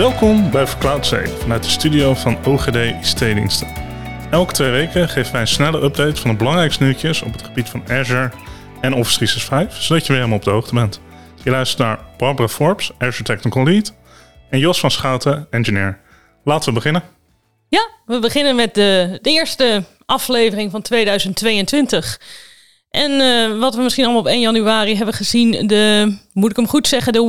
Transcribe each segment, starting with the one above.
Welkom bij Vercloud Safe vanuit de studio van OGD ICT-diensten. Elke twee weken geven wij een snelle update van de belangrijkste nieuwtjes op het gebied van Azure en Office 365, zodat je weer helemaal op de hoogte bent. Je luistert naar Barbara Forbes, Azure Technical Lead, en Jos van Schouten, engineer. Laten we beginnen. Ja, we beginnen met de, de eerste aflevering van 2022. En eh, wat we misschien allemaal op 1 januari hebben gezien, de, moet ik hem goed zeggen, de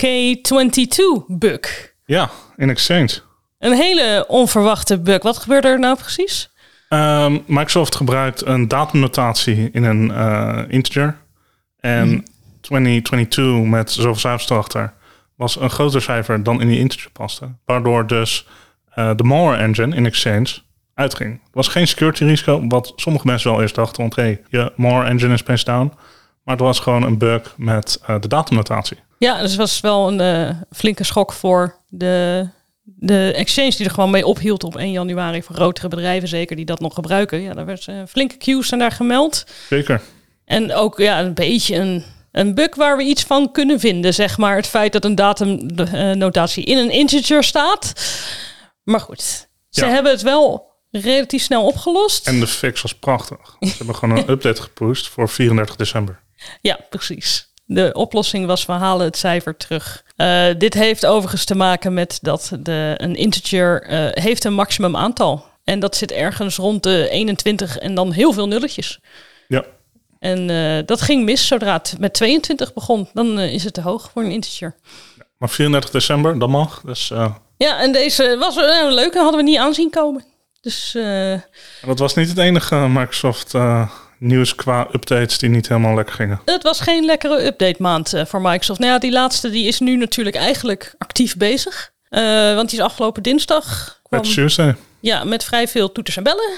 Y2K22-bug. Ja, in Exchange. Een hele onverwachte bug. Wat gebeurde er nou precies? Ehm, Microsoft gebruikt een datumnotatie in een uh, integer. En 2022 met zoveel cijfers erachter was een groter cijfer dan in die integer paste. Waardoor dus uh, de malware engine in Exchange uitging. Het was geen security risico, wat sommige mensen wel eerst dachten. Want hey, je malware engine is best down. Maar het was gewoon een bug met uh, de datumnotatie. Ja, dus het was wel een uh, flinke schok voor de, de exchange die er gewoon mee ophield op 1 januari. Voor grotere bedrijven zeker die dat nog gebruiken. Ja, daar werd uh, flinke queues zijn daar gemeld. Zeker. En ook ja, een beetje een, een bug waar we iets van kunnen vinden. Zeg maar het feit dat een datumnotatie in een integer staat. Maar goed, ze ja. hebben het wel relatief snel opgelost. En de fix was prachtig. Ze hebben gewoon een update gepusht voor 34 december. Ja, precies. De oplossing was we halen het cijfer terug. Uh, dit heeft overigens te maken met dat de, een integer uh, heeft een maximum aantal. En dat zit ergens rond de 21 en dan heel veel nulletjes. Ja. En uh, dat ging mis zodra het met 22 begon. Dan is het te hoog voor een integer. Ja, maar 34 december, dat mag. Dus, Ja, en deze was een leuke, hadden we niet aanzien komen. Dus. Dat was niet het enige Microsoft nieuws qua updates die niet helemaal lekker gingen. Het was geen lekkere update maand uh, voor Microsoft. Nou ja, die laatste die is nu natuurlijk eigenlijk actief bezig. want die is afgelopen dinsdag. Kwam, Tuesday. Ja, met vrij veel toeters en bellen.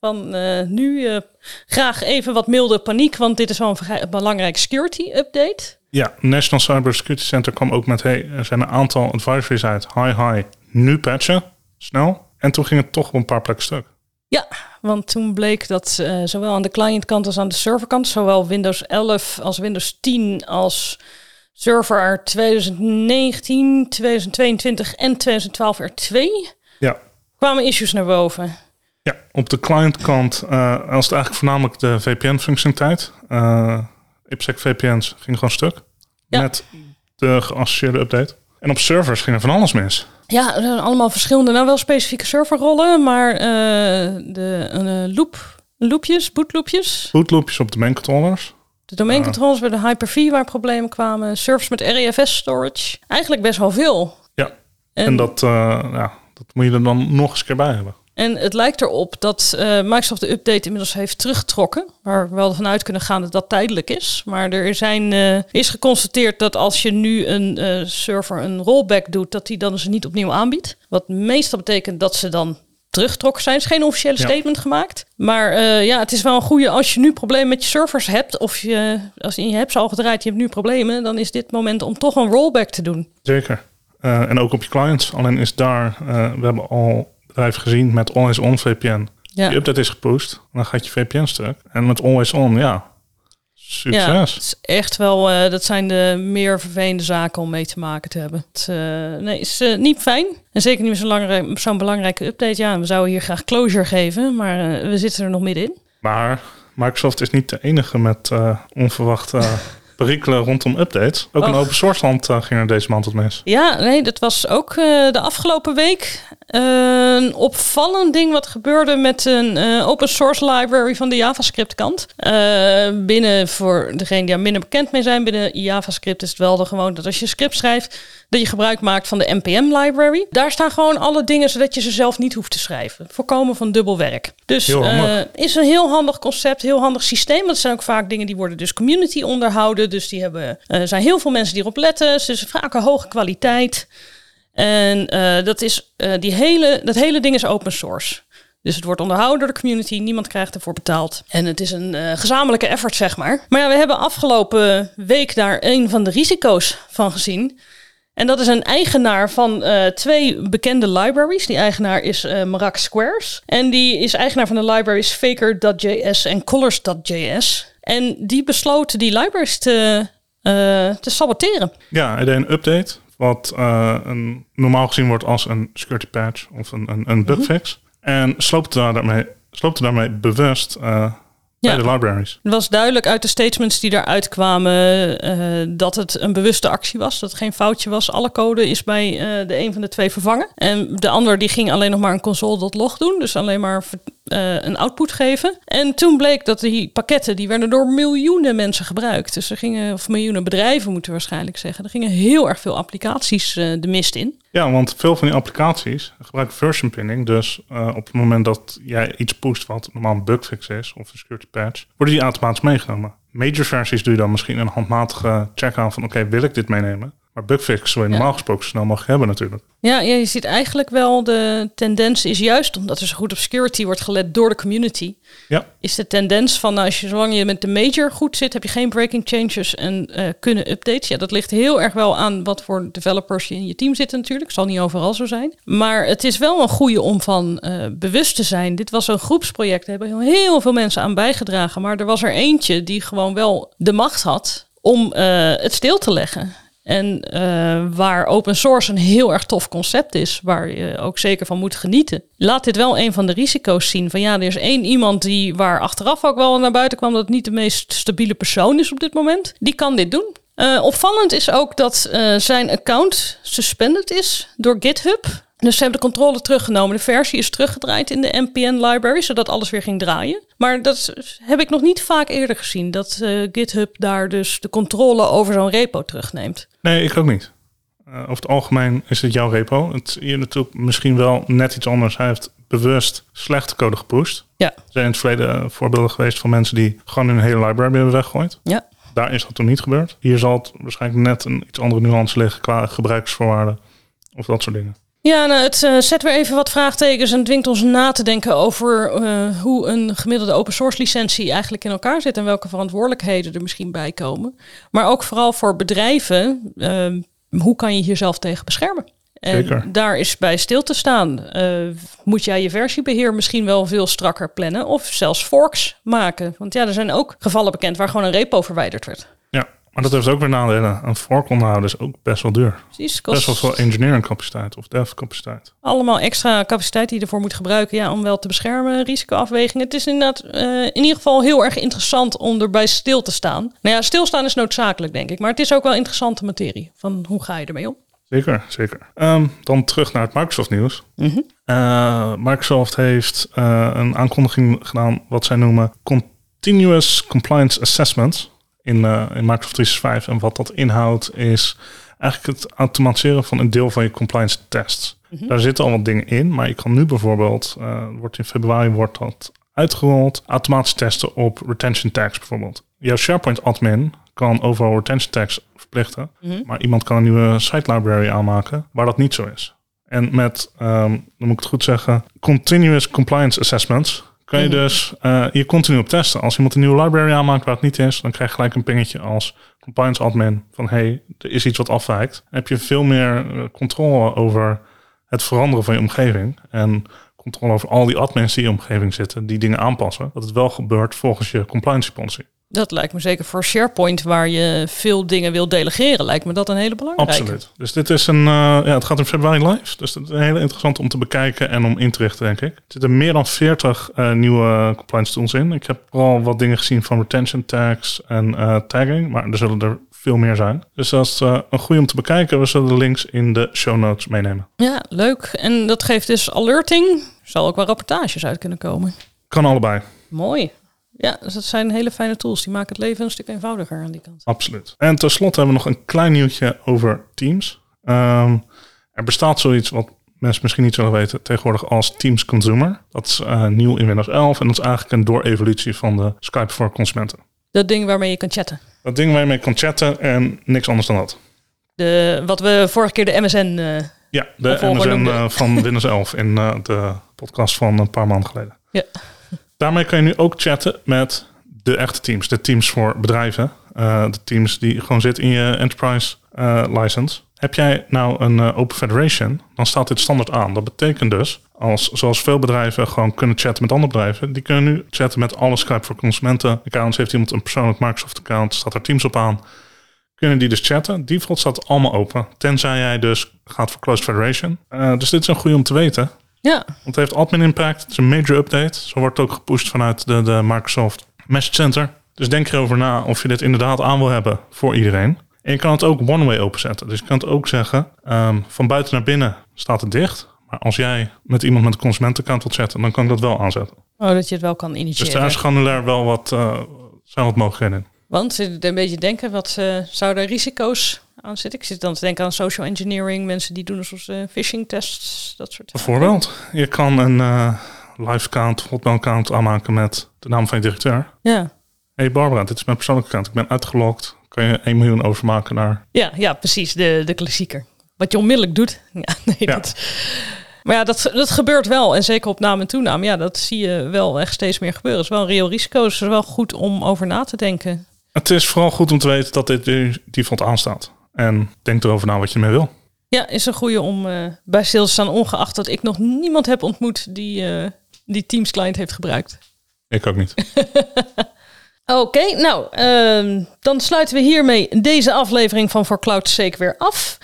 Van nu graag even wat milde paniek, want dit is wel een vrij belangrijke security update. Ja, National Cyber Security Center kwam ook met, hey, er zijn een aantal advisories uit. Hi, hi, nu patchen, snel. En toen ging het toch op een paar plekken stuk. Ja, want toen bleek dat uh, zowel aan de clientkant als aan de serverkant, zowel Windows 11 als Windows 10 als server 2019, 2022 en 2012 R2 ja. kwamen issues naar boven. Ja, op de clientkant uh, was het eigenlijk voornamelijk de VPN-functionaliteit. Uh, IPsec VPN's ging gewoon stuk ja. met de geassocieerde update. En op servers ging er van alles mis. Ja, er zijn allemaal verschillende, nou wel specifieke serverrollen, maar uh, de uh, loop, loopjes, bootloopjes. Bootloopjes op domeincontrollers. De domeincontrollers bij de Hyper-V waar problemen kwamen. Servers met REFS storage. Eigenlijk best wel veel. Ja, en, en dat, uh, ja, dat moet je er dan nog eens keer bij hebben. En het lijkt erop dat uh, Microsoft de update inmiddels heeft teruggetrokken. Waar we wel vanuit kunnen gaan dat dat tijdelijk is. Maar er zijn, uh, is geconstateerd dat als je nu een uh, server een rollback doet, dat die dan ze niet opnieuw aanbiedt. Wat meestal betekent dat ze dan teruggetrokken zijn. Er is geen officiële statement gemaakt. Maar ja, het is wel een goede als je nu problemen met je servers hebt. Of je, als je hebt ze al gedraaid, je hebt nu problemen. Dan is dit moment om toch een rollback te doen. Zeker. en ook op je clients. Alleen is daar, we hebben al bedrijf gezien met Always On VPN. Ja. Die update is gepusht, dan gaat je VPN stuk. En met Always On, ja, succes. Ja, het is echt wel, uh, dat zijn de meer vervelende zaken om mee te maken te hebben. Het uh, nee, is uh, niet fijn. En zeker niet met zo'n zo'n belangrijke update. Ja, we zouden hier graag closure geven, maar we zitten er nog middenin. Maar Microsoft is niet de enige met onverwachte perikelen rondom updates. Ook een open source land ging er deze maand tot mis. Ja, nee, dat was ook de afgelopen week een opvallend ding wat gebeurde met een open source library van de JavaScript kant. binnen, voor degenen die er minder bekend mee zijn, binnen JavaScript is het wel de gewoon dat als je script schrijft, dat je gebruik maakt van de NPM library. Daar staan gewoon alle dingen zodat je ze zelf niet hoeft te schrijven. Voorkomen van dubbel werk. Dus is een heel handig concept, heel handig systeem. Want het zijn ook vaak dingen die worden dus community onderhouden. Dus die hebben, er zijn heel veel mensen die erop letten. Ze is vaak een hoge kwaliteit. En uh, dat, is, uh, die hele, dat hele ding is open source. Dus het wordt onderhouden door de community. Niemand krijgt ervoor betaald. En het is een uh, gezamenlijke effort, zeg maar. Maar ja, we hebben afgelopen week daar een van de risico's van gezien. En dat is een eigenaar van twee bekende libraries. Die eigenaar is uh, Marak Squares. En die is eigenaar van de libraries Faker.js en Colors.js. En die besloten die libraries te, te saboteren. Ja, hij deed een update wat uh, een, normaal gezien wordt als een security patch of een, een, een bugfix. En sloopte, daarmee, sloopte daarmee bewust uh, ja. bij de libraries. Het was duidelijk uit de statements die eruit kwamen uh, dat het een bewuste actie was. Dat het geen foutje was. Alle code is bij uh, de een van de twee vervangen. En de ander die ging alleen nog maar een console.log doen. Dus alleen maar uh, een output geven. En toen bleek dat die pakketten, die werden door miljoenen mensen gebruikt. Dus er gingen, of miljoenen bedrijven moeten we waarschijnlijk zeggen. Er gingen heel erg veel applicaties de mist in. Ja, want veel van die applicaties gebruiken version pinning. Dus uh, op het moment dat jij iets pusht wat normaal een bugfix is of een security patch, worden die automatisch meegenomen. Major versies doe je dan misschien een handmatige check aan van oké, wil ik dit meenemen? Maar bugfix wil je normaal gesproken snel mogelijk hebben natuurlijk. Ja, ja, je ziet eigenlijk wel de tendens is juist omdat er zo goed op security wordt gelet door de community. Ja. Is de tendens van nou, als je zolang je met de major goed zit, heb je geen breaking changes en uh, kunnen updates. Ja, dat ligt heel erg wel aan wat voor developers je in je team zitten natuurlijk. Zal niet overal zo zijn. Maar het is wel een goede om van uh, bewust te zijn. Dit was een groepsproject. Er hebben heel veel mensen aan bijgedragen. Maar er was er eentje die gewoon wel de macht had om uh, het stil te leggen. En uh, waar open source een heel erg tof concept is, waar je ook zeker van moet genieten. Laat dit wel een van de risico's zien. Van ja, er is één iemand die waar achteraf ook wel naar buiten kwam dat het niet de meest stabiele persoon is op dit moment. Die kan dit doen. Uh, opvallend is ook dat uh, zijn account suspended is door GitHub. Dus ze hebben de controle teruggenomen. De versie is teruggedraaid in de NPN library, zodat alles weer ging draaien. Maar dat heb ik nog niet vaak eerder gezien. Dat uh, GitHub daar dus de controle over zo'n repo terugneemt. Nee, ik ook niet. Uh, over het algemeen is het jouw repo. Het hier natuurlijk misschien wel net iets anders. Hij heeft bewust slechte code gepusht. Ja. Er zijn in het verleden voorbeelden geweest van mensen die gewoon hun hele library hebben weggegooid. Ja. Daar is dat toen niet gebeurd. Hier zal het waarschijnlijk net een iets andere nuance liggen qua gebruiksvoorwaarden of dat soort dingen. Ja, nou, het uh, zet weer even wat vraagtekens en dwingt ons na te denken over uh, hoe een gemiddelde open source licentie eigenlijk in elkaar zit en welke verantwoordelijkheden er misschien bij komen. Maar ook vooral voor bedrijven, uh, hoe kan je jezelf tegen beschermen? En Zeker. daar is bij stil te staan. moet jij je versiebeheer misschien wel veel strakker plannen of zelfs forks maken? Want ja, er zijn ook gevallen bekend waar gewoon een repo verwijderd werd. Maar dat heeft ook weer nadelen. Een fork onderhouden is ook best wel duur. Precies, kost best wel veel engineering capaciteit of dev capaciteit. Allemaal extra capaciteit die je ervoor moet gebruiken ja, om wel te beschermen, risicoafweging. Het is inderdaad uh, in ieder geval heel erg interessant om erbij stil te staan. Nou ja, stilstaan is noodzakelijk denk ik, maar het is ook wel interessante materie. Van hoe ga je ermee om? Zeker, zeker. Um, dan terug naar het Microsoft nieuws. -hmm. uh, Microsoft heeft uh, een aankondiging gedaan wat zij noemen Continuous Compliance Assessments in, uh, in Microsoft 365. En wat dat inhoudt is eigenlijk het automatiseren van een deel van je compliance tests. Mhm. Mm -hmm. Daar zitten al wat dingen in, maar je kan nu bijvoorbeeld, uh, wordt in februari wordt dat uitgerold, automatisch testen op retention tags bijvoorbeeld. Jouw SharePoint admin kan overal retention tags verplichten, mm -hmm. maar iemand kan een nieuwe site library aanmaken waar dat niet zo is. En met, um, dan moet ik het goed zeggen, continuous compliance assessments kan je Mhm. dus uh, je continu op testen. Als iemand een nieuwe library aanmaakt waar het niet is, dan krijg je gelijk een pingetje als compliance admin van hey, er is iets wat afwijkt. Dan heb je veel meer uh, controle over het veranderen van je omgeving en controle over al die admins die in je omgeving zitten, die dingen aanpassen. Dat het wel gebeurt volgens je compliance policy. Dat lijkt me zeker voor SharePoint, waar je veel dingen wil delegeren, lijkt me dat een hele belangrijke. Absoluut. Dus dit is een, uh, ja, het gaat in februari live. Dus dat is een hele interessant om te bekijken en om in te richten, denk ik. Er zitten meer dan 40 uh, nieuwe compliance tools in. Ik heb vooral wat dingen gezien van retention tags en uh, tagging, maar er zullen er veel meer zijn. Dus dat is uh, een goede om te bekijken. We zullen de links in de show notes meenemen. Ja, leuk. En dat geeft dus alerting. Er zal ook wel rapportages uit kunnen komen. Kan allebei. Mooi. Ja, dus dat zijn hele fijne tools. Die maken het leven een stuk eenvoudiger aan die kant. Absoluut. En tenslotte hebben we nog een klein nieuwtje over Teams. Um, er bestaat zoiets wat mensen misschien niet zullen weten tegenwoordig als Teams Consumer. Dat is uh, nieuw in Windows 11 en dat is eigenlijk een doorevolutie van de Skype voor consumenten. Dat ding waarmee je kan chatten. Dat ding waar je kan chatten en niks anders dan dat. De, wat we vorige keer de MSN... Uh, ja, de MSN uh, van Windows 11 in de podcast van een paar maanden geleden. Ja. Daarmee kan je nu ook chatten met de echte teams. De teams voor bedrijven. Uh, de teams die gewoon zitten in je enterprise uh, license. Heb jij nou een uh, Open Federation, dan staat dit standaard aan. Dat betekent dus, als, zoals veel bedrijven gewoon kunnen chatten met andere bedrijven, die kunnen nu chatten met alle Skype voor consumenten accounts. Heeft iemand een persoonlijk Microsoft account, staat er Teams op aan. kunnen die dus chatten. Default staat allemaal open. Tenzij jij dus gaat voor Closed Federation. Dus dit is een goede om te weten. Ja. Want het heeft admin impact. Het is een major update. Zo wordt het ook gepusht vanuit de, de Microsoft Message Center. Dus denk erover na of je dit inderdaad aan wil hebben voor iedereen. En je kan het ook one-way openzetten. Dus je kan het ook zeggen, um, van buiten naar binnen staat het dicht. Maar als jij met iemand met een consumentenaccount wilt chatten, dan kan ik dat wel aanzetten. Oh, dat je het wel kan initiëren. Dus daar is granulair wel wat, uh, zijn wat mogelijkheden in. Want een beetje denken, wat uh, zouden risico's aan zitten? Ik zit dan te denken aan social engineering, mensen die doen alsof ze phishing tests, dat soort dingen. Bijvoorbeeld, je kan een uh, live account, hotmail account aanmaken met de naam van je directeur. Ja. Hey Barbara, dit is mijn persoonlijke account. Ik ben uitgelogd. Kan je 1 miljoen overmaken naar... Ja, ja precies. De, de klassieker. Wat je onmiddellijk doet. Ja, nee, Ja. Dat, maar ja, dat, dat gebeurt wel. En zeker op naam en toenaam. Ja, dat zie je wel echt steeds meer gebeuren. Het is wel een reëel risico. Dus het is wel goed om over na te denken. Het is vooral goed om te weten dat dit default aanstaat. En denk erover na wat je mee wil. Ja, is een goede om uh, bij stil te staan. Ongeacht dat ik nog niemand heb ontmoet die, uh, die Teams client heeft gebruikt. Ik ook niet. Oké, okay, nou, uh, dan sluiten we hiermee deze aflevering van For Cloud Sake weer af.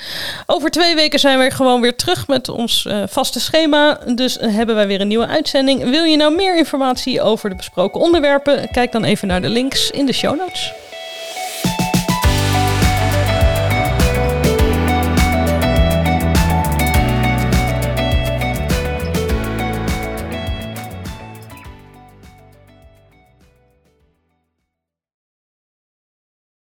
Over twee weken zijn we gewoon weer terug met ons uh, vaste schema. Dus hebben wij weer een nieuwe uitzending. Wil je nou meer informatie over de besproken onderwerpen? Kijk dan even naar de links in de show notes.